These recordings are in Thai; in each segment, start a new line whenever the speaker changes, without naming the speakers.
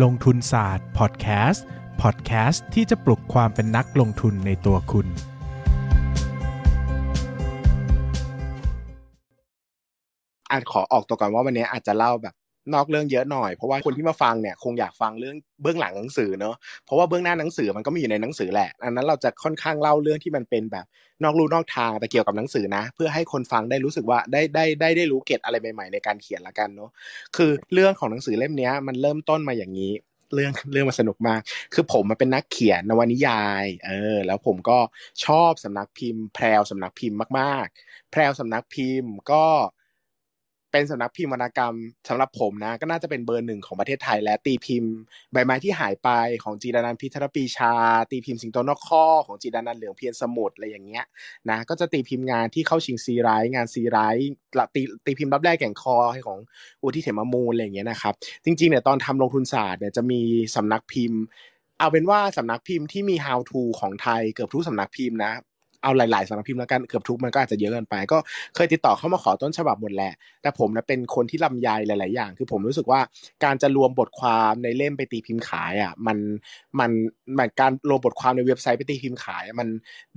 ลงทุนศาสตร์พอดแคสต์พอดแคสต์ที่จะปลุกความเป็นนักลงทุนในตัวคุณ
อาจขอออกตัวก่อนว่าวันนี้อาจจะเล่าแบบ นอกเรื่องเยอะหน่อย เพราะว่าคนที่มาฟังเนี่ยคงอยากฟังเรื่องเบื้องหลังหนังสือเนอะเพราะว่าเบื้องหน้าหนังสือมันก็มีอยู่ในหนังสือแหละอันนั้นเราจะค่อนข้างเล่าเรื่องที่มันเป็นแบบนอกรูนอกทางแต่เกี่ยวกับหนังสือนะ เพื่อให้คนฟังได้รู้สึกว่าได้ได้ได้ได้รู้เกตอะไรใหม่ๆในการเขียนละกันเนาะคือเรื่องของหนังสือเล่มนี้มันเริ่มต้นมาอย่างนี้เรื่องเรื่องมันสนุกมาก คือผมมาเป็นนักเขียนนวนิยาย เออ แล้วผมก็ชอบสำนักพิมพ์ แพรวสำนักพิมพ์มากๆ แพรวสำนักพิมพ์ก็ เป็นสำนักพิมพ์วรรณกรรมสำหรับผมนะ ก็น่าจะเป็นเบอร์หนึ่งของประเทศไทย และตีพิมพ์ ใบไม้ที่หายไปของจีดานันพิทรปีชา ตีพิมพ์สิงโตนอกข้อของจีดานันเหลืองเพียรสมุทรอะไรอย่างเงี้ยนะก็จะตีพิมพ์งานที่เข้าชิงซีไรต์งานซีไรต์ตีตีพิมพ์รับแรกแก่งคอให้ของอุทิเถมมูลอะไรอย่างเงี้ยนะครับจริงๆเนี่ยตอนทำลงทุนศาสตร์เนี่ยจะมีสำนักพิมพ์ เอาเป็นว่าสำนักพิมพ์ที่มี how to ของไทยเกือบทุกสำนักพิมพ์นะ เอาหลายๆสำนักพิมพ์แล้วกันเกือบทุกมันก็อาจจะเยอะเกินไป ก็เคยติดต่อเข้ามาขอต้นฉบับหมดแหละ แต่ผมนะเป็นคนที่ลำยายหลาย ๆ อย่าง คือผมรู้สึกว่าการจะรวมบทความในเล่มไปตีพิมพ์ขายอะมันมันมันการรวมบทความในเว็บไซต์ไปตีพิมพ์ขาย มัน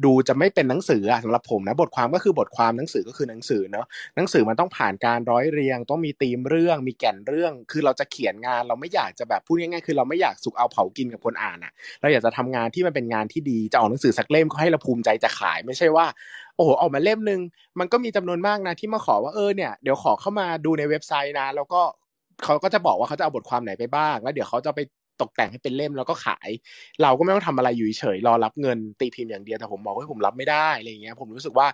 ดูจะไม่เป็นหนังสืออะสำหรับผมนะบทความก็คือบทความหนังสือก็คือหนังสือเนาะหนังสือมันต้องผ่านการร้อยเรียง ต้องมีธีมเรื่อง มีแก่นเรื่อง คือเราจะเขียนงานเราไม่อยากจะแบบพูดง่าย ๆ คือเราไม่อยากสุกเอาเผากินกับคนอ่านอะ เราอยากจะทำงานที่มันเป็นงานที่ดีจะออกหนังสือสักเล่มก็ให้เราภูมิใจจะขายไม่ใช่ว่า โอ้โหออกมาเล่มหนึ่งมันก็มีจำนวนมากนะที่มาขอว่าเออเนี่ยเดี๋ยวขอเข้ามาดูในเว็บไซต์นะ แล้วก็เขาก็จะบอกว่าเขาจะเอาบทความไหนไปบ้าง แล้วเดี๋ยวเขาจะไปตกแต่งให้เป็นเล่มแล้วก็ขาย เราก็ไม่ต้องทำอะไรอยู่เฉยรอรับเงินตีพิมพ์อย่างเดียวแต่ผมบอกว่าผมรับไม่ได้อะไรอย่างเงี้ยผมรู้สึกว่า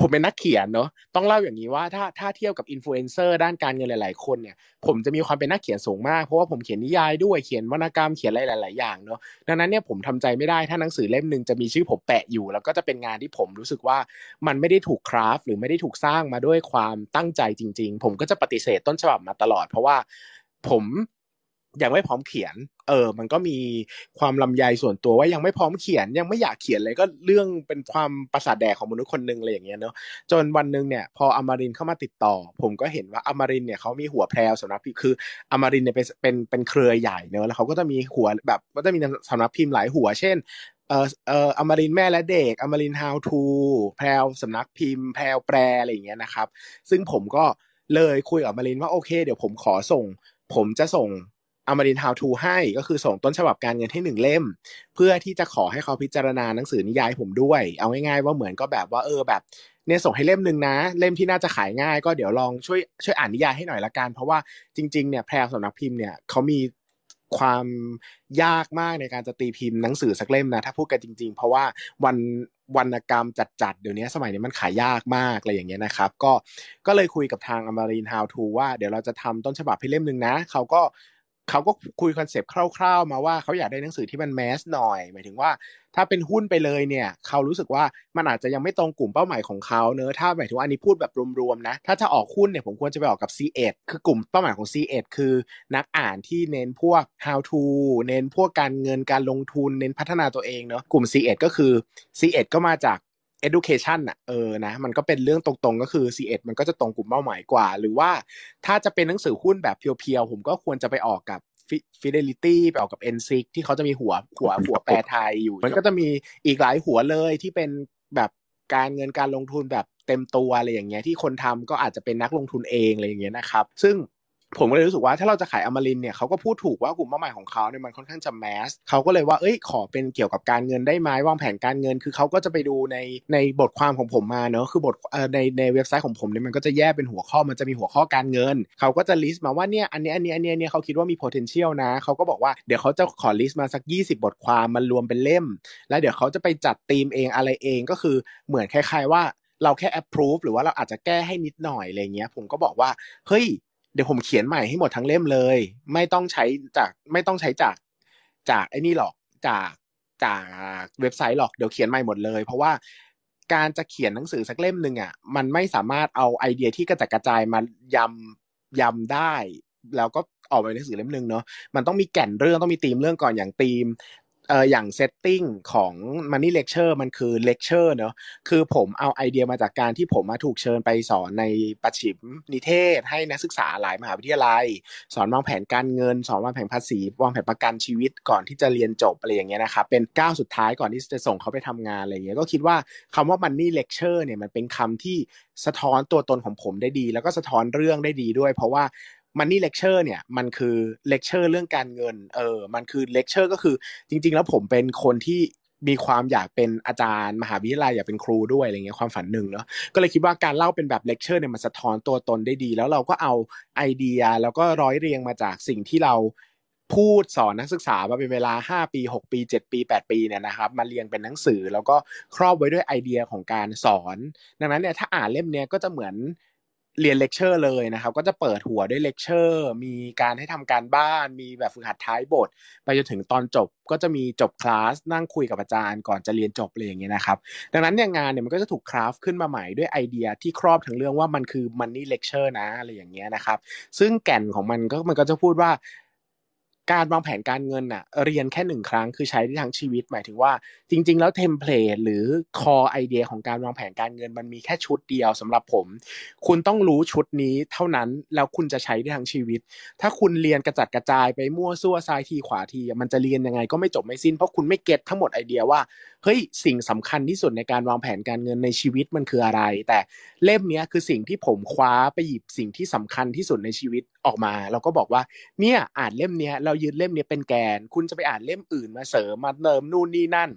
ผมเป็นนักเขียนเนาะต้องเล่าอย่างนี้ว่าถ้าถ้าเทียบกับอินฟลูเอนเซอร์ด้านการเงินหลาย ๆ คนเนี่ยผมจะมีความเป็นนักเขียนสูงมากเพราะว่าผมเขียนนิยายด้วยเขียนวรรณกรรมเขียนอะไรหลาย ๆ อย่างเนาะดังนั้นเนี่ยผมทำใจไม่ได้ถ้าหนังสือเล่มหนึ่งจะมีชื่อผมแปะอยู่ แล้วก็จะเป็นงานที่ผมรู้สึกว่ามันไม่ได้ถูก craft หรือไม่ได้ถูกสร้างมาด้วยความตั้งใจจริง ๆ ผมก็จะปฏิเสธต้นฉบับมาตลอด เพราะว่าผม ยังไม่พร้อมเขียน เออ มันก็มีความลำไยส่วนตัวว่ายังไม่พร้อมเขียน ยังไม่อยากเขียนเลยก็เรื่องเป็นความประสาทแดกของมนุษย์คนหนึ่งอะไรอย่างเงี้ยเนาะจนวันหนึ่งเนี่ย พออมรินเข้ามาติดต่อ ผมก็เห็นว่าอมรินเนี่ยเขามีหัวแพรวสำนักพิมพ์คืออมรินเนี่ยเป็นเป็นเป็นเครือใหญ่เนาะแล้วเขาก็จะมีหัวแบบก็จะมีสำนักพิมพ์หลายหัวเช่นเออเอออมรินแม่และเด็ก อมริน how to แพรวสำนักพิมพ์ แพรวแปรอะไรอย่างเงี้ยนะครับ ซึ่งผมก็เลยคุยกับอมรินว่าโอเค เดี๋ยวผมขอส่ง ผมจะส่ง อมริน how to ให้ก็คือส่งต้นฉบับการเงินให้หนึ่งเล่ม เพื่อที่จะขอให้เขาพิจารณาหนังสือนิยายผมด้วย เอาง่ายๆว่าเหมือนก็แบบว่าเออแบบเนี่ยส่งให้เล่มหนึ่งนะ เล่มที่น่าจะขายง่าย ก็เดี๋ยวลองช่วยช่วยอ่านนิยายให้หน่อยละกัน เพราะว่าจริงๆเนี่ยแพรสำนักพิมพ์เนี่ยเขามีความยากมากในการจะตีพิมพ์หนังสือสักเล่มนะ ถ้าพูดกันจริง ๆ เพราะว่าวันวรรณกรรมจัดๆเดี๋ยวนี้สมัยนี้มันขายยากมากอะไรอย่างเงี้ยนะครับ ก็ก็เลยคุยกับทางอมริน how to ว่าเดี๋ยวเราจะทำต้นฉบับให้เล่มหนึ่งนะเขาก็ เขาก็คุยคอนเซปต์คร่าวๆ มาว่าเขาอยากได้หนังสือที่มันแมสหน่อย หมายถึงว่า ถ้าเป็นหุ้นไปเลยเนี่ยเขารู้สึกว่ามันอาจจะยังไม่ตรงกลุ่มเป้าหมายของเขาเนอะถ้าหมายถึงว่าอันนี้พูดแบบรวมๆนะถ้าจะออกหุ้นเนี่ยผมควรจะไปออกกับ C1 คือกลุ่มเป้าหมายของ C1 คือ นักอ่านที่เน้นพวก how to เน้นพวกการเงินการลงทุนเน้นพัฒนาตัวเองเนอะกลุ่ม C1 ก็คือ C1 ก็มาจาก education อะเออนะมันก็เป็นเรื่องตรงๆ ก็คือ C1 มันก็จะตรงกลุ่มเป้าหมายกว่า หรือว่าถ้าจะเป็นหนังสือหุ้นแบบเพียวๆ ผมก็ควรจะไปออกกับ Fidelity ไปออกกับ n ็ i ที่เขาจะมีหัวหัวหัวแปรไทยอยู่ มันก็จะมีอีกหลายหัวเลยที่เป็นแบบการเงินการลงทุนแบบเต็มตัวอะไรอย่างเงี้ยที่คนทำก็อาจจะเป็นนักลงทุนเองอะไรอย่างเงี้ยนะครับ ซึ่ง ผมก็เลยรู้สึกว่าถ้าเราจะขายอมรินทร์เนี่ยเขาก็พูดถูกว่ากลุ่มเป้าหมายของเขาเนี่ยมันค่อนข้างจะ mass เขาก็เลยว่าเอ้ยขอเป็นเกี่ยวกับการเงินได้ไหมวางแผนการเงิน คือเขาก็จะไปดูในในบทความของผมมาเนอะคือบทในในเว็บไซต์ของผมเนี่ยมันก็จะแยกเป็นหัวข้อมันจะมีหัวข้อการเงินเขาก็จะ list มาว่าเนี่ยอันนี้อันนี้อันนี้เนี่ยเขาคิดว่ามี potential นะเขาก็บอกว่าเดี๋ยวเขาจะขอ list มาสัก 20 บทความมันรวมเป็นเล่ม แล้วเดี๋ยวเขาจะไปจัดธีมเองอะไรเองก็คือเหมือนคล้ายๆว่าเราแค่ approve หรือว่าเราอาจจะแก้ให้นิดหน่อยอะไรเงี้ย ผมก็บอกว่า เฮ้ย เดี๋ยวผมเขียนใหม่ให้หมดทั้งเล่มเลย ไม่ต้องใช้จากไม่ต้องใช้จากจากไอ้นี่หรอกจากจากเว็บไซต์หรอกเดี๋ยวเขียนใหม่หมดเลย เพราะว่าการจะเขียนหนังสือสักเล่มหนึ่งอะมันไม่สามารถเอาไอเดียที่กระจัดกระจายมายำยำได้ แล้วก็ออกมาเป็นหนังสือเล่มหนึ่งเนาะมันต้องมีแก่นเรื่องต้องมีธีมเรื่องก่อนอย่างธีม เอออย่าง settingของ Money Lecture มันคือเลคเชอร์เนอะคือผมเอาไอเดียมาจากการที่ผมมาถูกเชิญไปสอนในปัจฉิมนิเทศ ให้นักศึกษาหลายมหาวิทยาลัย สอนวางแผนการเงิน สอนวางแผนภาษีวางแผนประกันชีวิตก่อนที่จะเรียนจบอะไรอย่างเงี้ยนะครับเป็นก้าวสุดท้ายก่อนที่จะส่งเขาไปทำงานอะไรอย่างเงี้ยก็คิดว่าคำว่า Money Lecture เนี่ยมันเป็นคำที่สะท้อนตัวตนของผมได้ดี แล้วก็สะท้อนเรื่องได้ดีด้วย เพราะว่า Money Lecture เนี่ยมันคือเลคเชอร์เรื่องการเงิน เออ มันคือเลคเชอร์ก็คือจริง ๆ แล้วผมเป็นคนที่มีความอยากเป็นอาจารย์ มหาวิทยาลัยอยากเป็นครูด้วยอะไรเงี้ยความฝันหนึ่งเนาะก็เลยคิดว่าการเล่าเป็นแบบเลคเชอร์เนี่ยมันสะท้อนตัวตนได้ดี แล้วเราก็เอาไอเดียแล้วก็ร้อยเรียงมาจากสิ่งที่เราพูดสอนนักศึกษามาเป็นเวลา 5 ปี 6 ปี 7 ปี 8 ปีเนี่ยนะครับมาเรียงเป็นหนังสือแล้วก็ครอบไว้ด้วยไอเดียของการสอน ดังนั้นเนี่ยถ้าอ่านเล่มเนี้ยก็จะเหมือน เรียนเลคเชอร์เลยนะครับ ก็จะเปิดหัวด้วยเลคเชอร์มีการให้ทำการบ้าน มีแบบฝึกหัดท้ายบท ไปจนถึงตอนจบก็จะมีจบคลาสนั่งคุยกับอาจารย์ก่อนจะเรียนจบเลยอย่างเงี้ยนะครับ ดังนั้นเนี่ยงานเนี่ยมันก็จะถูกคราฟขึ้นมาใหม่ด้วยไอเดียที่ครอบทั้งเรื่องว่ามันคือ Money Lecture นะอะไรอย่างเงี้ยนะครับ ซึ่งแก่นของมันก็มันก็จะพูดว่า การวางแผนการเงินอะเรียนแค่หนึ่งครั้งคือใช้ได้ทั้งชีวิต หมายถึงว่าจริง ๆ แล้ว template หรือคอไอเดียของการวางแผนการเงินมันมีแค่ชุดเดียวสำหรับผม คุณต้องรู้ชุดนี้เท่านั้นแล้วคุณจะใช้ได้ทั้งชีวิต ถ้าคุณเรียนกระจัดกระจายไปมั่วซั่วซ้ายทีขวาทีมันจะเรียนยังไงก็ไม่จบไม่สิ้นเพราะคุณไม่เก็ตทั้งหมดไอเดียว่าเฮ้ยสิ่งสำคัญที่สุดในการวางแผนการเงินในชีวิตมันคืออะไร แต่เล่มนี้คือสิ่งที่ผมคว้าไปหยิบสิ่งที่สำคัญที่สุดในชีวิตออกมาเราก็บอกว่าเนี่ยอ่านเล่มนี้เรายืนเล่มนี้เป็นแกน คุณจะไปอ่านเล่มอื่นมาเสริมมาเติมนู่นนี่นั่น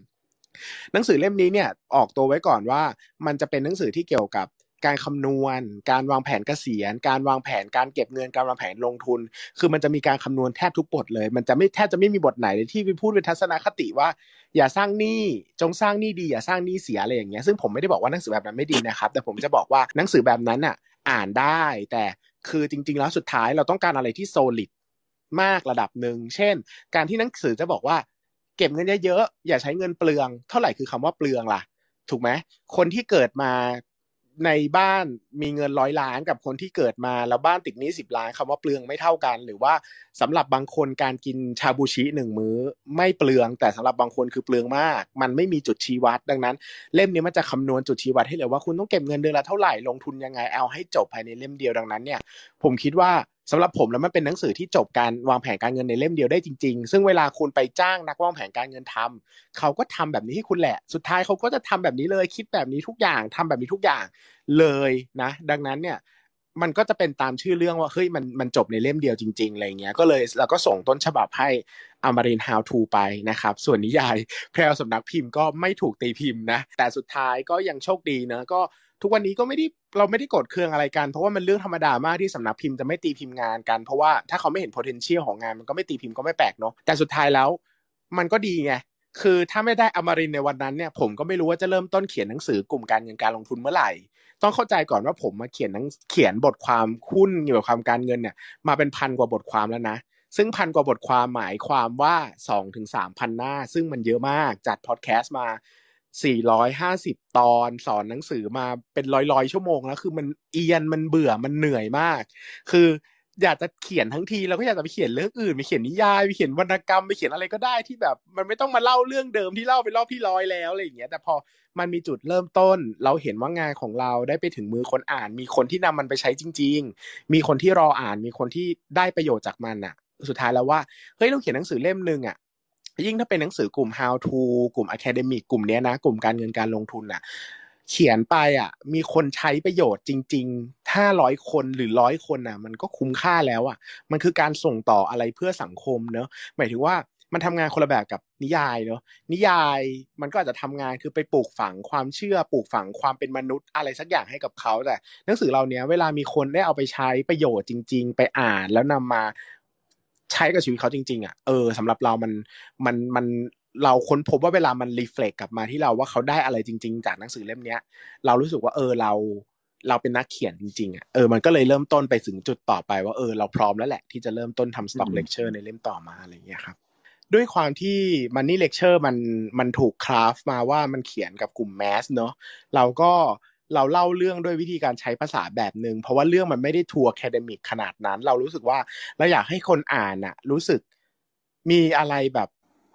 หนังสือเล่มนี้เนี่ยออกตัวไว้ก่อนว่ามันจะเป็นหนังสือที่เกี่ยวกับ การคำนวณ การวางแผนเกษียณ การวางแผนการเก็บเงินการวางแผนลงทุน คือมันจะมีการคำนวณแทบทุกบทเลย มันจะไม่แทบจะไม่มีบทไหนเลยที่ไปพูดเป็นทัศนคติว่า อย่าสร้างหนี้จงสร้างหนี้ดีอย่าสร้างหนี้เสียอะไรอย่างเงี้ยซึ่งผมไม่ได้บอกว่าหนังสือแบบนั้นไม่ดีนะครับ แต่ผมจะบอกว่าหนังสือแบบนั้นอะอ่านได้ แต่คือจริง ๆ แล้วสุดท้ายเราต้องการอะไรที่โซลิดมากระดับหนึ่งเช่น การที่หนังสือจะบอกว่า เก็บเงินเยอะๆอย่าใช้เงินเปลือง เท่าไหร่คือคำว่าเปลืองล่ะ ถูกไหมคนที่เกิดมา ในบ้านมีเงินร้อยล้านกับคนที่เกิดมาแล้วบ้านติดหนี้สิบล้านคำว่าเปลืองไม่เท่ากัน หรือว่าสำหรับบางคนการกินชาบูชิหนึ่งมื้อ ไม่เปลือง แต่สำหรับบางคนคือเปลืองมาก มันไม่มีจุดชี้วัด ดังนั้น เล่มนี้มันจะคำนวณจุดชี้วัดให้เลยว่าคุณต้องเก็บเงินเดือนละเท่าไหร่ลงทุนยังไงเอาให้จบภายในเล่มเดียวดังนั้นเนี่ย ผมคิดว่าสำหรับผมแล้วมันเป็นหนังสือที่จบการวางแผนการเงินในเล่มเดียวได้จริง ๆ ซึ่งเวลาคุณไปจ้างนักวางแผนการเงินทำเขาก็ทำแบบนี้ให้คุณแหละ สุดท้ายเขาก็จะทำแบบนี้เลย คิดแบบนี้ทุกอย่างทำแบบนี้ทุกอย่างเลยนะ ดังนั้นเนี่ยมันก็จะเป็นตามชื่อเรื่องว่าเฮ้ยมันมันจบในเล่มเดียวจริงๆอะไรเงี้ยก็เลยเราก็ส่งต้นฉบับให้อมริน How to ไปนะครับ ส่วนนิยายแพรวสำนักพิมพ์ก็ไม่ถูกตีพิมพ์นะ แต่สุดท้ายก็ยังโชคดีนะก็ ทุกวันนี้ก็ไม่ได้เราไม่ได้กดเครื่องอะไรกัน เพราะว่ามันเรื่องธรรมดามากที่สำนักพิมพ์จะไม่ตีพิมพ์งานกัน เพราะว่าถ้าเขาไม่เห็น potential ของงานมันก็ไม่ตีพิมพ์ก็ไม่แปลกเนาะแต่สุดท้ายแล้ว มันก็ดีไงคือถ้าไม่ได้อมรินในวันนั้นเนี่ย ผมก็ไม่รู้ว่าจะเริ่มต้นเขียนหนังสือกลุ่มการเงินการลงทุนเมื่อไหร่ ต้องเข้าใจก่อนว่าผมมาเขียนหนังเขียนบทความหุ้นเกี่ยวกับความการเงินเนี่ย มาเป็นพันกว่าบทความแล้วนะซึ่งพันกว่าบทความหมายความว่าสองถึงสามพันหน้า ซึ่งมันเยอะมากจัดพอดแคสต์มา 450 ตอนสอนหนังสือมาเป็นร้อยๆชั่วโมงแล้วคือมันเอียนมันเบื่อมันเหนื่อยมาก คืออยากจะเขียนทั้งทีเราก็อยากจะไปเขียนเรื่องอื่นไปเขียนนิยายไปเขียนวรรณกรรมไปเขียนอะไรก็ได้ที่แบบ มันไม่ต้องมาเล่าเรื่องเดิมที่เล่าไปรอบที่ร้อยแล้วอะไรอย่างเงี้ย แต่พอมันมีจุดเริ่มต้น เราเห็นว่างานของเราได้ไปถึงมือคนอ่าน มีคนที่นำมันไปใช้จริง ๆ มีคนที่รออ่าน มีคนที่ได้ประโยชน์จากมันอะสุดท้ายแล้วว่าเฮ้ยเราเขียนหนังสือเล่มหนึ่งอะ ยิ่งถ้าเป็นหนังสือกลุ่ม how to กลุ่ม academic กลุ่มเนี้ยนะ กลุ่มการเงินการลงทุนอะ เขียนไปอะ มีคนใช้ประโยชน์จริงๆห้าร้อยคนหรือร้อยคนอะ มันก็คุ้มค่าแล้วอะ มันคือการส่งต่ออะไรเพื่อสังคมเนอะหมายถึงว่ามันทำงานคนละแบบกับนิยายเนอะนิยายมันก็อาจจะทำงานคือไปปลูกฝังความเชื่อปลูกฝังความเป็นมนุษย์อะไรสักอย่างให้กับเขาแต่หนังสือเราเนี้ยเวลามีคนได้เอาไปใช้ประโยชน์จริง ๆ ไปอ่านแล้วนำมา ใช้กับชีวิตเขาจริงๆอะเออสำหรับเรามันมันมันเราค้นพบว่าเวลามัน reflect กลับมาที่เราว่าเขาได้อะไรจริง ๆ จากหนังสือเล่มเนี้ย เรารู้สึกว่าเออเราเราเป็นนักเขียนจริงๆอะเออมันก็เลยเริ่มต้นไปถึงจุดต่อไปว่าเออเราพร้อมแล้วแหละที่จะเริ่มต้นทำ Stock Lecture ในเล่มต่อมาอะไรเงี้ยครับด้วยความที่ Money Lecture มันมันถูก craft มาว่ามันเขียนกับกลุ่ม mass เนาะเราก็ เราเล่าเรื่องด้วยวิธีการใช้ภาษาแบบหนึ่งเพราะว่าเรื่องมันไม่ได้ too academic ขนาดนั้น เรารู้สึกว่าเราอยากให้คนอ่านอะรู้สึกมีอะไรแบบ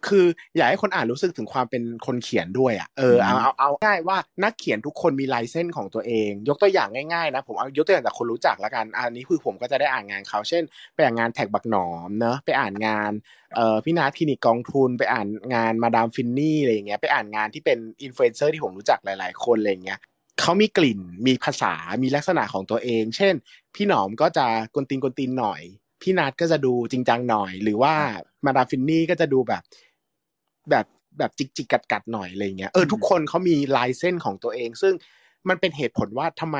คืออยากให้คนอ่านรู้สึกถึงความเป็นคนเขียนด้วยอะ เออเอาเอาเอาง่ายว่านักเขียนทุกคนมีลายเส้นของตัวเอง ยกตัวอย่างง่ายๆนะผมเอายกตัวอย่างจากคนรู้จักแล้วกันอันนี้คือผมก็จะได้อ่านงานเขา เช่น ไปอ่านงาน TaxBugnoms เนอะไปอ่านงานเอ่อพี่นัทคลินิกกองทุน ไปอ่านงานมาดามฟินนี่อะไรอย่างเงี้ยไปอ่านงานที่เป็นอินฟลูเอนเซอร์ที่ผมรู้จักหลาย ๆ คนอะไรอย่างเงี้ย เขามีกลิ่น มีภาษา มีลักษณะของตัวเอง เช่น พี่หนอมก็จะกวนตีนกวนตีนหน่อย พี่นัทก็จะดูจริงจังหน่อย หรือว่ามาดามฟินนี่ก็จะดูแบบ แบบแบบจิกจิกกัดกัดหน่อยอะไรเงี้ย เออทุกคนเขามีลายเส้นของตัวเอง ซึ่งมันเป็นเหตุผลว่าทำไม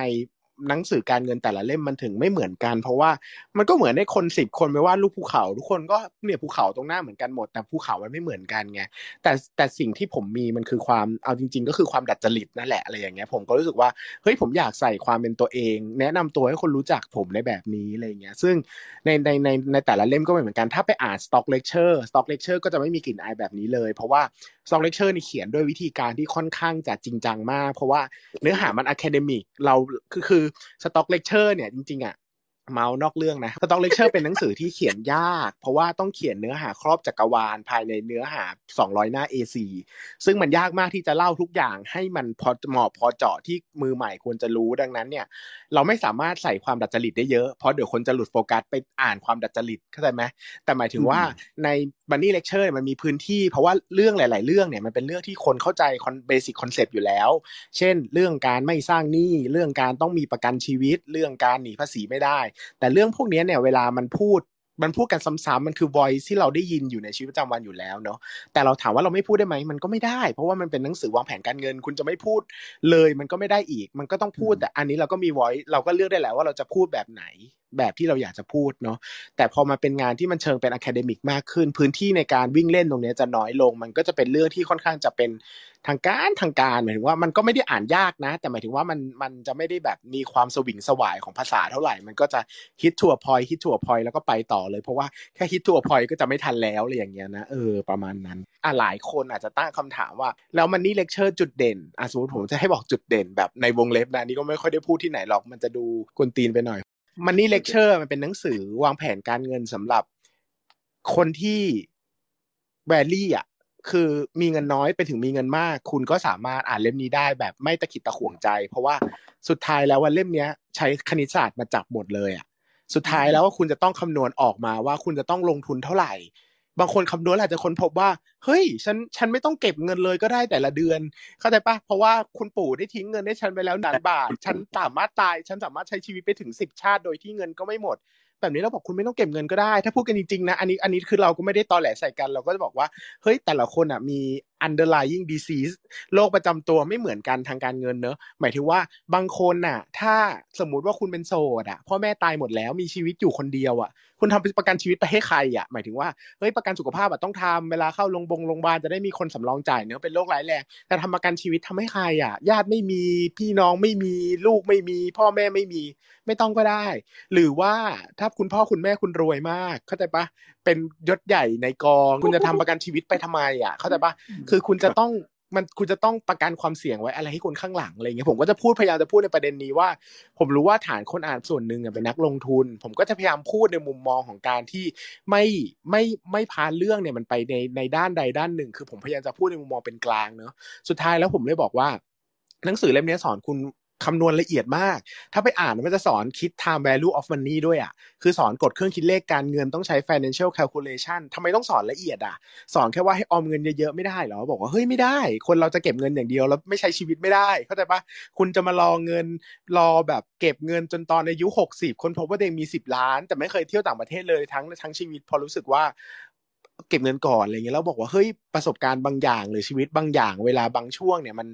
หนังสือการเงินแต่ละเล่มมันถึงไม่เหมือนกัน เพราะว่ามันก็เหมือนได้คนสิบคนไปว่าลูกภูเขา ทุกคนก็เนี่ยภูเขาตรงหน้าเหมือนกันหมดแต่ภูเขามันไม่เหมือนกันไงแต่แต่สิ่งที่ผมมีมันคือความเอาจริง ๆ ก็คือความดัดจริตนั่นแหละอะไรอย่างเงี้ยผมก็รู้สึกว่าเฮ้ยผมอยากใส่ความเป็นตัวเอง แนะนำตัวให้คนรู้จักผมในแบบนี้อะไรเงี้ยซึ่งในในในในแต่ละเล่มก็เหมือนกันถ้าไปอ่าน stock lecture stock lecture ก็จะไม่มีกลิ่นอายแบบนี้เลย เพราะว่า stock lecture นี่เขียนด้วยวิธีการที่ค่อนข้างจะจริงจังมาก เพราะว่าเนื้อหามัน academic เราคือคือ Stock Lecture เนี่ยจริงๆอะ เมาส์นอกเรื่องนะ stock lecture เป็นหนังสือที่เขียนยาก เพราะว่าต้องเขียนเนื้อหาครอบจักรวาลภายในเนื้อหา 200 หน้า A4 ซึ่งมันยากมากที่จะเล่าทุกอย่างให้มันพอเหมาะพอเจาะที่มือใหม่ควรจะรู้ดังนั้นเนี่ย เราไม่สามารถใส่ความดัดจริตได้เยอะเพราะเดี๋ยวคนจะหลุดโฟกัสไปอ่านความดัดจริตเข้าใจไหมแต่หมายถึงว่าใน Money Lecture มันมีพื้นที่ เพราะว่าเรื่องหลาย ๆ เรื่องเนี่ยมันเป็นเรื่องที่คนเข้าใจ basic concept อยู่แล้ว เช่น เรื่องการไม่สร้างหนี้เรื่องการต้องมีประกันชีวิต เรื่องการหนีภาษีไม่ได้แต่เรื่องพวกนี้เนี่ยเวลามันพูดมันพูดกันซ้ำๆมันคือ voice ที่เราได้ยินอยู่ในชีวิตประจำวันอยู่แล้วเนาะแต่เราถามว่าเราไม่พูดได้ไหมมันก็ไม่ได้ เพราะว่ามันเป็นหนังสือวางแผนการเงิน คุณจะไม่พูดเลย มันก็ไม่ได้อีก มันก็ต้องพูด แต่อันนี้เราก็มี voice เราก็เลือกได้แหละว่าเราจะพูดแบบไหน แบบที่เราอยากจะพูดเนาะแต่พอมาเป็นงานที่มันเชิงเป็นอะคาเดมิกมากขึ้น พื้นที่ในการวิ่งเล่นตรงนี้จะน้อยลง มันก็จะเป็นเรื่องที่ค่อนข้างจะเป็น ทางการทางการหมายถึงว่ามันก็ไม่ได้อ่านยากนะ แต่หมายถึงว่ามันมันจะไม่ได้แบบมีความสวิงสวายของภาษาเท่าไหร่ มันก็จะฮิตทัวพอยฮิตทัวพอยแล้วก็ไปต่อเลย เพราะว่าแค่ hit the point ก็จะไม่ทันแล้วอะไรอย่างเงี้ยนะเออประมาณนั้นอะหลายคนอาจจะตั้งคำถามว่า แล้ว Money Lecture จุดเด่นอะสมมติผมจะให้บอกจุดเด่นแบบในวงเล็บนะนี่ก็ไม่ค่อยได้พูดที่ไหนหรอกมันจะดูกวนตีนไปหน่อย Money Lecture มันเป็นหนังสือวางแผนการเงินสำหรับคนที่ vary อะ คือมีเงินน้อยไปถึงมีเงินมาก คุณก็สามารถอ่านเล่มนี้ได้แบบไม่ตะขิดตะขวงใจ เพราะว่าสุดท้ายแล้ววันเล่มเนี้ยใช้คณิตศาสตร์มาจับหมดเลยอะสุดท้ายแล้วว่าคุณจะต้องคำนวณออกมาว่าคุณจะต้องลงทุนเท่าไหร่ บางคนคำนวณอาจจะค้นพบว่า เฮ้ย ฉันฉันไม่ต้องเก็บเงินเลยก็ได้แต่ละเดือน เข้าใจปะเพราะว่าคุณปู่ได้ทิ้งเงินให้ฉันไปแล้วหนานบาท ฉันสามารถตาย ฉันสามารถใช้ชีวิตไปถึงสิบชาติโดยที่เงินก็ไม่หมด แบบนี้เราบอกคุณไม่ต้องเก็บเงินก็ได้ ถ้าพูดกันจริงๆนะอันนี้อันนี้คือเราก็ไม่ได้ตอแหลใส่กัน เราก็จะบอกว่าเฮ้ยแต่ละคนอะมี underlying disease โรคประจำตัวไม่เหมือนกันทางการเงินเนอะหมายถึงว่าบางคนน่ะ ถ้าสมมุติว่าคุณเป็นโสดอะพ่อแม่ตายหมดแล้วมีชีวิตอยู่คนเดียวอะ คุณทำประกันชีวิตไปให้ใครอะหมายถึงว่าเฮ้ยประกันสุขภาพอะต้องทำเวลาเข้าโรงพยาบาลจะได้มีคนสำรองจ่ายเนอะเป็นโรคร้ายแรงแต่ทำประกันชีวิตทำให้ใครอะ ญาติไม่มีพี่น้องไม่มีลูกไม่มี พ่อแม่ไม่มีไม่ต้องก็ได้ หรือว่าถ้าคุณพ่อคุณแม่คุณรวยมาก เข้าใจปะเป็นยศใหญ่ในกอง คุณจะทำประกันชีวิตไปทำไมอะ เข้าใจปะคือคุณจะต้องมันคุณจะต้องประกันความเสี่ยงไว้อะไรให้คนข้างหลังอะไรเงี้ยผมก็จะพูดพยายามจะพูดในประเด็นนี้ว่า ผมรู้ว่าฐานคนอ่านส่วนหนึ่งเป็นนักลงทุน ผมก็จะพยายามพูดในมุมมองของการที่ไม่ไม่ไม่พาเรื่องเนี่ยมันไปในในด้านใดด้านหนึ่ง คือผมพยายามจะพูดในมุมมองเป็นกลางเนาะสุดท้ายแล้วผมเลยบอกว่าหนังสือเล่มนี้สอนคุณ คำนวณละเอียดมาก ถ้าไปอ่านมันจะสอนคิด time value of money ด้วยอะ คือสอนกดเครื่องคิดเลขการเงินต้องใช้ financial calculation ทำไมต้องสอนละเอียดอะ สอนแค่ว่าให้ออมเงินเยอะๆ ไม่ได้หรอ บอกว่า เฮ้ยไม่ได้ คนเราจะเก็บเงินอย่างเดียวแล้วไม่ใช้ชีวิตไม่ได้ เข้าใจปะคุณจะมารอเงินรอแบบเก็บเงินจนตอนอายุหกสิบคนพบว่าตัวเองมีสิบล้าน แต่ไม่เคยเที่ยวต่างประเทศเลยทั้งทั้งชีวิต พอรู้สึกว่าเก็บเงินก่อนอะไรเงี้ยแล้วบอกว่าเฮ้ยประสบการณ์บางอย่างหรือชีวิตบางอย่างเวลาบางช่วงเนี่ยมัน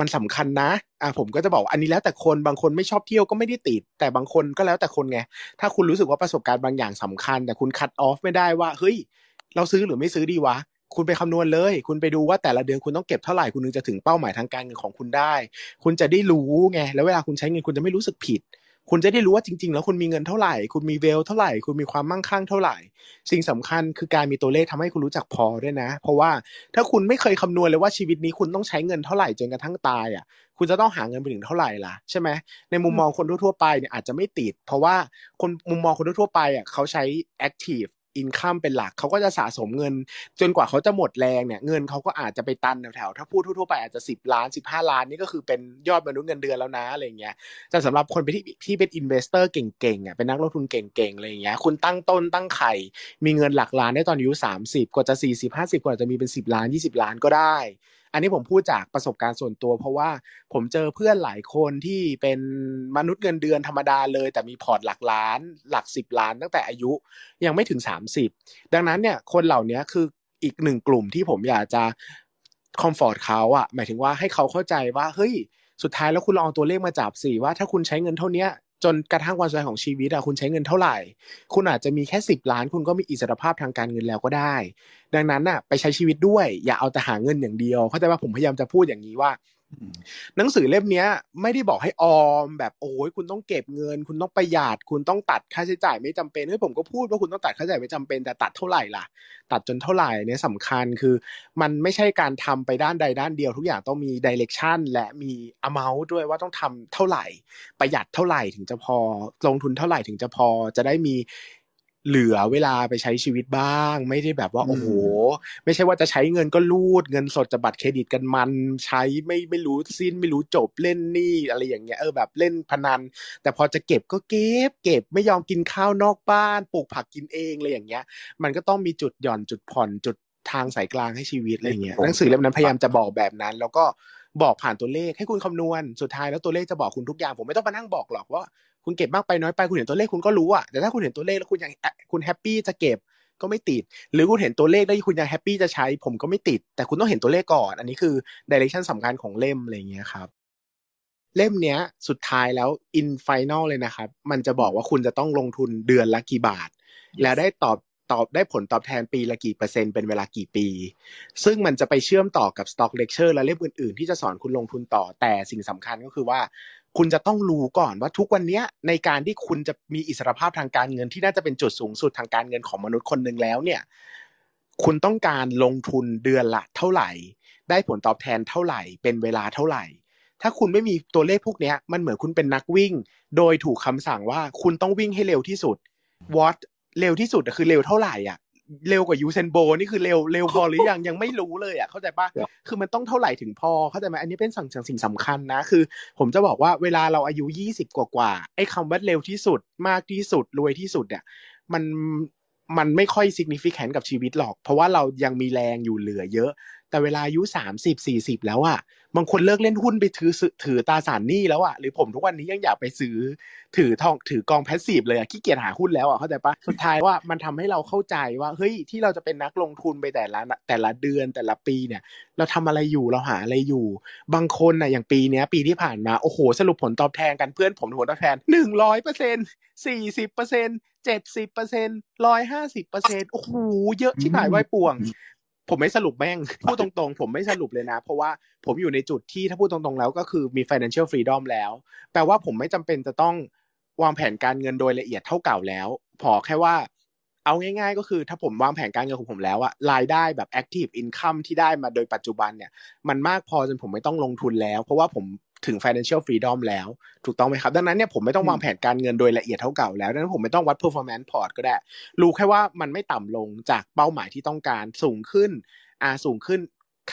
มันสำคัญนะ อ่าผมก็จะบอกอันนี้แล้วแต่คนบางคนไม่ชอบเที่ยวก็ไม่ได้ติด แต่บางคนก็แล้วแต่คนไง ถ้าคุณรู้สึกว่าประสบการณ์บางอย่างสำคัญ แต่คุณคัดออฟไม่ได้ว่าเฮ้ย เราซื้อหรือไม่ซื้อดีวะ คุณไปคำนวณเลย คุณไปดูว่าแต่ละเดือนคุณต้องเก็บเท่าไหร่คุณถึงจะถึงเป้าหมายทางการเงินของคุณได้ คุณจะได้รู้ไงแล้วเวลาคุณใช้เงินคุณจะไม่รู้สึกผิด คุณจะได้รู้ว่าจริง ๆ แล้วคุณมีเงินเท่าไหร่ คุณมีเวลเท่าไหร่ คุณมีความมั่งคั่งเท่าไหร่ สิ่งสำคัญคือการมีตัวเลขทำให้คุณรู้จักพอด้วยนะ เพราะว่าถ้าคุณไม่เคยคำนวณเลยว่าชีวิตนี้คุณต้องใช้เงินเท่าไหร่จนกระทั่งตายอะคุณจะต้องหาเงินไปถึงเท่าไหร่ล่ะใช่ไหมในมุมมองคนทั่วๆไปเนี่ยอาจจะไม่ติด เพราะว่าคนมุมมองคนทั่วๆไปอะเขาใช้ active income เป็นหลักเขาก็จะสะสมเงิน จนกว่าเขาจะหมดแรงเนี่ยเงินเขาก็อาจจะไปตันแถวๆถ้าพูดทั่วๆไปอาจจะสิบล้านสิบห้าล้านนี่ก็คือเป็นยอดมนุษย์เงินเดือนแล้วนะอะไรเงี้ยแต่สำหรับคนที่ที่เป็น investor เก่งๆอะเป็นนักลงทุนเก่งๆอะไรเงี้ยคุณตั้งต้นตั้งไข่ มีเงินหลักล้านได้ตอนอายุสามสิบกว่าจะสี่สิบห้าสิบกว่าจะมีเป็นสิบล้านยี่สิบล้านก็ได้ นนี้ผมพูดจากประสบการณ์ส่วนตัว เพราะว่าผมเจอเพื่อนหลายคนที่เป็นมนุษย์เงินเดือนธรรมดาเลย แต่มีพอร์ตหลักล้าน หลักสิบล้าน ตั้งแต่อายุยังไม่ถึงสามสิบดังนั้นเนี่ยคนเหล่านี้คืออีกหนึ่งกลุ่มที่ผมอยากจะ comfort เขาอะหมายถึงว่าให้เขาเข้าใจว่าเฮ้ยสุดท้ายแล้วคุณลองเอาตัวเลขมาจับสิว่าถ้าคุณใช้เงินเท่านี้ จนกระทั่งวันสุดท้ายของชีวิตอะคุณใช้เงินเท่าไหร่ คุณอาจจะมีแค่สิบล้าน คุณก็มีอิสรภาพทางการเงินแล้วก็ได้ ดังนั้นอะไปใช้ชีวิตด้วย อย่าเอาแต่หาเงินอย่างเดียว เข้าใจว่าผมพยายามจะพูดอย่างนี้ว่า หนังสือเล่มนี้ไม่ได้บอกให้ออมแบบโอ้ยคุณต้องเก็บเงิน คุณต้องประหยัดคุณต้องตัดค่าใช้จ่ายไม่จำเป็นเฮ้ยผมก็พูดว่าคุณต้องตัดค่าใช้จ่ายไม่จำเป็นแต่ตัดเท่าไหร่ล่ะ ตัดจนเท่าไหร่เนี่ยสำคัญคือ มันไม่ใช่การทำไปด้านใดด้านเดียวทุกอย่างต้องมีดิเรกชันและมี amount ด้วยว่าต้องทำเท่าไหร่ ประหยัดเท่าไหร่ถึงจะพอลงทุนเท่าไหร่ถึงจะพอจะได้มี เหลือเวลาไปใช้ชีวิตบ้าง ไม่ได้แบบว่าโอ้โห ไม่ใช่ว่าจะใช้เงินก็ลูด เงินสดจะบัตรเครดิตกันมัน ใช้ไม่ไม่รู้สิ้นไม่รู้จบเล่นนี่อะไรอย่างเงี้ยเออแบบเล่นพนัน แต่พอจะเก็บก็เก็บ เก็บไม่ยอมกินข้าวนอกบ้านปลูกผักกินเองอะไรอย่างเงี้ย มันก็ต้องมีจุดหย่อนจุดผ่อนจุดทางสายกลางให้ชีวิตอะไรเงี้ยหนังสือเล่มนั้นพยายามจะบอกแบบนั้น แล้วก็บอกผ่านตัวเลขให้คุณคำนวณ สุดท้ายแล้วตัวเลขจะบอกคุณทุกอย่าง ผมไม่ต้องมานั่งบอกหรอกว่า คุณเก็บมากไปน้อยไปคุณเห็นตัวเลขคุณก็รู้อะแต่ถ้าคุณเห็นตัวเลขแล้วคุณยังคุณ happy จะเก็บก็ไม่ติด หรือคุณเห็นตัวเลขแล้วคุณยัง happy จะใช้ ผมก็ไม่ติด แต่คุณต้องเห็นตัวเลขก่อน อันนี้คือ direction สำคัญของเล่มอะไรเงี้ยครับเล่มเนี้ยสุดท้ายแล้ว in final เลยนะครับ มันจะบอกว่าคุณจะต้องลงทุนเดือนละกี่บาท แล้วได้ตอบตอบได้ผลตอบแทนปีละกี่เปอร์เซ็นต์เป็นเวลากี่ปี ซึ่งมันจะไปเชื่อมต่อกับ Stock Lecture และเล่มอื่นๆ ที่จะสอนคุณลงทุนต่อแต่สิ่งสำคัญก็คือว่า คุณจะต้องรู้ก่อนว่าทุกวันนี้ในการที่คุณจะมีอิสรภาพทางการเงินที่น่าจะเป็นจุดสูงสุดทางการเงินของมนุษย์คนหนึ่งแล้วเนี่ย คุณต้องการลงทุนเดือนละเท่าไหร่ ได้ผลตอบแทนเท่าไหร่ เป็นเวลาเท่าไหร่ ถ้าคุณไม่มีตัวเลขพวกนี้มันเหมือนคุณเป็นนักวิ่ง โดยถูกคำสั่งว่าคุณต้องวิ่งให้เร็วที่สุด what เร็วที่สุดคือเร็วเท่าไหร่อะ เร็วกว่ายูเซนโบนี่คือเร็วเร็วพอหรือยังยังไม่รู้เลยอะเข้าใจปะคือมันต้องเท่าไหร่ถึงพอเข้าใจไหมอันนี้เป็นสิ่งสิ่งสำคัญนะคือ ผมจะบอกว่าเวลาเราอายุยี่สิบกว่ากว่าไอ้คำว่าเร็วที่สุดมากที่สุดรวยที่สุดเนี่ยมันมันไม่ค่อย significant กับชีวิตหรอก เพราะว่าเรายังมีแรงอยู่เหลือเยอะ แต่เวลาอายุสามสิบสี่สิบแล้วอะบางคนเลิกเล่นหุ้นไปถือถือตาสารหนี้แล้วอะหรือผมทุกวันนี้ยังอยากไปซื้อถือทองถือกองแพสซีฟเลยอะขี้เกียจหาหุ้นแล้วอะเข้าใจปะสุดท้ายว่ามันทำให้เราเข้าใจว่าเฮ้ยที่เราจะเป็นนักลงทุนไปแต่ละแต่ละเดือนแต่ละปีเนี่ย เราทำอะไรอยู่เราหาอะไรอยู่ บางคนน่ะอย่างปีเนี้ย ปีที่ผ่านมาโอ้โหสรุปผลตอบแทนกันเพื่อนผมผลตอบแทนหนึ่งร้อยเปอร์เซ็นสี่สิบเปอร์เซ็นเจ็ดสิบเปอร์เซ็นร้อยห้าสิบเปอร์เซ็นโอ้โหเยอะชิบหายไว้ป่วง ผมไม่สรุปแม่งพูดตรงๆ ผมไม่สรุปเลยนะ เพราะว่าผมอยู่ในจุดที่ถ้าพูดตรงๆแล้วก็คือมี financial freedom แล้ว แปลว่าผมไม่จำเป็นจะต้องวางแผนการเงินโดยละเอียดเท่าเก่าแล้ว พอแค่ว่า เอาง่าย ๆ ก็คือถ้าผมวางแผนการเงินของผมแล้วอะรายได้แบบ active income ที่ได้มาโดยปัจจุบันเนี่ย มันมากพอจนผมไม่ต้องลงทุนแล้ว เพราะว่าผม ถึง financial freedom แล้ว ถูกต้องไหมครับ ดังนั้นเนี่ยผมไม่ต้องวางแผนการเงินโดยละเอียดเท่าเก่าแล้วดังนั้นผมไม่ต้องวัด performance port ก็ได้ รู้แค่ว่ามันไม่ต่ำลงจากเป้าหมายที่ต้องการสูงขึ้นอ่าสูงขึ้น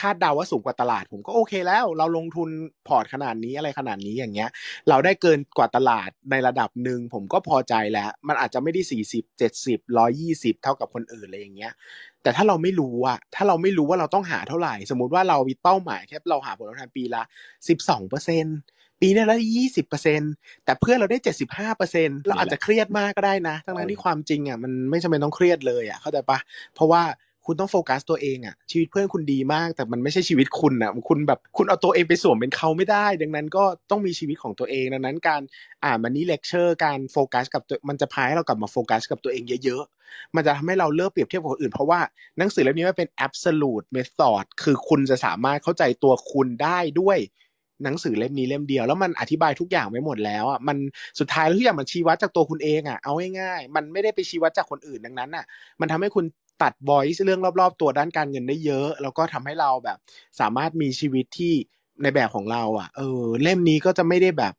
คาดเดาว่าสูงกว่าตลาด ผมก็โอเคแล้ว เราลงทุนพอร์ตขนาดนี้อะไรขนาดนี้อย่างเงี้ย เราได้เกินกว่าตลาดในระดับหนึ่งผมก็พอใจแล้ว มันอาจจะไม่ได้สี่สิบเจ็ดสิบร้อยี่สิบเท่ากับคนอื่นอะไรอย่างเงี้ย แต่ถ้าเราไม่รู้อะถ้าเราไม่รู้ว่าเราต้องหาเท่าไหร่ สมมติว่าเรามีเป้าหมายแค่เราหาผลตอบแทนปีละสิบสองเปอร์เซ็นปีนี้ละยี่สิบเปอร์เซ็นแต่เพื่อนเราได้เจ็ดสิบห้าเปอร์เซ็นเราอาจจะเครียดมากก็ได้นะ ทั้งนั้นที่ความจริงอะมันไม่จำเป็นต้องเครียดเลยอะเข้าใจปะเพราะว่า คุณต้องโฟกัสตัวเองอะชีวิตเพื่อนคุณดีมาก แต่มันไม่ใช่ชีวิตคุณอะคุณแบบคุณเอาตัวเองไปสวมเป็นเขาไม่ได้ ดังนั้นก็ต้องมีชีวิตของตัวเองดังนั้นการอ่าน Money Lecture การโฟกัสกับมันจะพาให้เรากลับมาโฟกัสกับตัวเองเยอะๆ มันจะทำให้เราเลิกเปรียบเทียบกับคนอื่น เพราะว่าหนังสือเล่มนี้มันเป็น absolute method คือคุณจะสามารถเข้าใจตัวคุณได้ด้วยหนังสือเล่มนี้เล่มเดียวแล้วมันอธิบายทุกอย่างไว้หมดแล้วอะมันสุดท้ายแล้วทุกอย่างมันชี้วัดจากตัวคุณเองอะเอาง่ายๆมันไม่ได้ไปชี้วัดจากคนอื่นดังนั้นอะ มันทำให้คุณ ตัด noise เรื่องรอบ ๆ ตัวด้านการเงินได้เยอะ แล้วก็ทำให้เราแบบ สามารถมีชีวิตที่ในแบบของเรา อะ เออ เล่มนี้ก็จะไม่ได้แบบ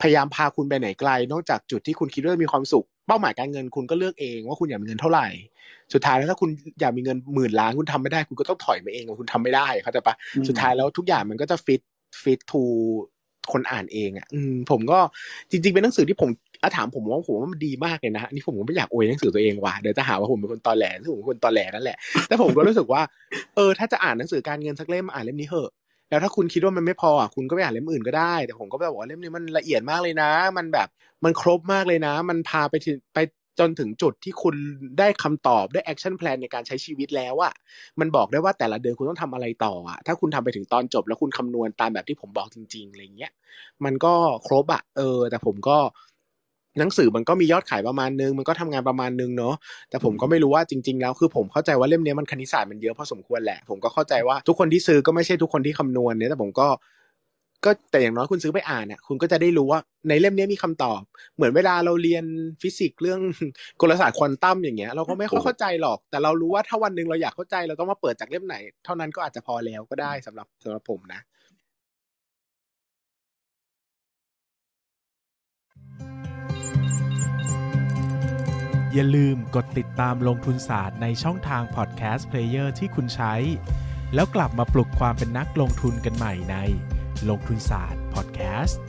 พยายามพาคุณไปไหนไกล นอกจากจุดที่คุณคิดว่ามีความสุข เป้าหมายการเงินคุณก็เลือกเองว่าคุณอยากมีเงินเท่าไหร่ สุดท้ายแล้วถ้าคุณอยากมีเงินหมื่นล้านคุณทำไม่ได้ คุณก็ต้องถอยมาเองว่าคุณทำไม่ได้เข้าใจปะสุดท้ายแล้วทุกอย่างมันก็จะฟิตฟิตทู คนอ่านเองอะผมก็จริง ๆ เป็นหนังสือที่ผมอาถามผมว่าผมว่ามันดีมากเลยนะนี่ผมก็ไม่อยากอวยหนังสือตัวเองว่ะเดี๋ยวจะหาว่าผมเป็นคนตอแหลซึ่งผมเป็นคนตอแหลนั่นแหละแต่ผมก็รู้สึกว่าเออถ้าจะอ่านหนังสือการเงินสักเล่มอ่านเล่มนี้เถอะแล้วถ้าคุณคิดว่ามันไม่พออะคุณก็ไปอ่านเล่มอื่นก็ได้ แต่ผมก็แบบว่าเล่มนี้มันละเอียดมากเลยนะ มันแบบมันครบมากเลยนะ มันพาไปถึงไป จนถึงจุดที่คุณได้คำตอบได้ action plan ในการใช้ชีวิตแล้วอะมันบอกได้ว่าแต่ละเดือนคุณต้องทำอะไรต่ออะถ้าคุณทำไปถึงตอนจบแล้วคุณคำนวณตามแบบที่ผมบอกจริงๆอะไรเงี้ยมันก็ครบอะเออ แต่ผมก็หนังสือมันก็มียอดขายประมาณนึง มันก็ทำงานประมาณนึงเนาะแต่ผมก็ไม่รู้ว่าจริง ๆ แล้วคือผมเข้าใจว่าเล่มนี้มันคณิตศาสตร์มันเยอะพอสมควรแหละ ผมก็เข้าใจว่าทุกคนที่ซื้อก็ไม่ใช่ทุกคนที่คำนวณเนี่ยแต่ผมก็ ก็แต่อย่างน้อยคุณซื้อไปอ่านเนี่ยคุณก็จะได้รู้ว่าในเล่มนี้มีคำตอบ เหมือนเวลาเราเรียนฟิสิกส์เรื่องกลศาสตร์ควอนตัมอย่างเงี้ยเราก็ไม่ค่อยเข้าใจหรอก แต่เรารู้ว่าถ้าวันหนึ่งเราอยากเข้าใจเราต้องมาเปิดจากเล่มไหน เท่านั้นก็อาจจะพอแล้วก็ได้สำหรับสำหรับผมนะ
อย่าลืมกดติดตามลงทุนศาสตร์ในช่องทางพอดแคสต์เพลเยอร์ที่คุณใช้ แล้วกลับมาปลุกความเป็นนักลงทุนกันใหม่ใน ลงทุนศาสตร์พอดแคสต์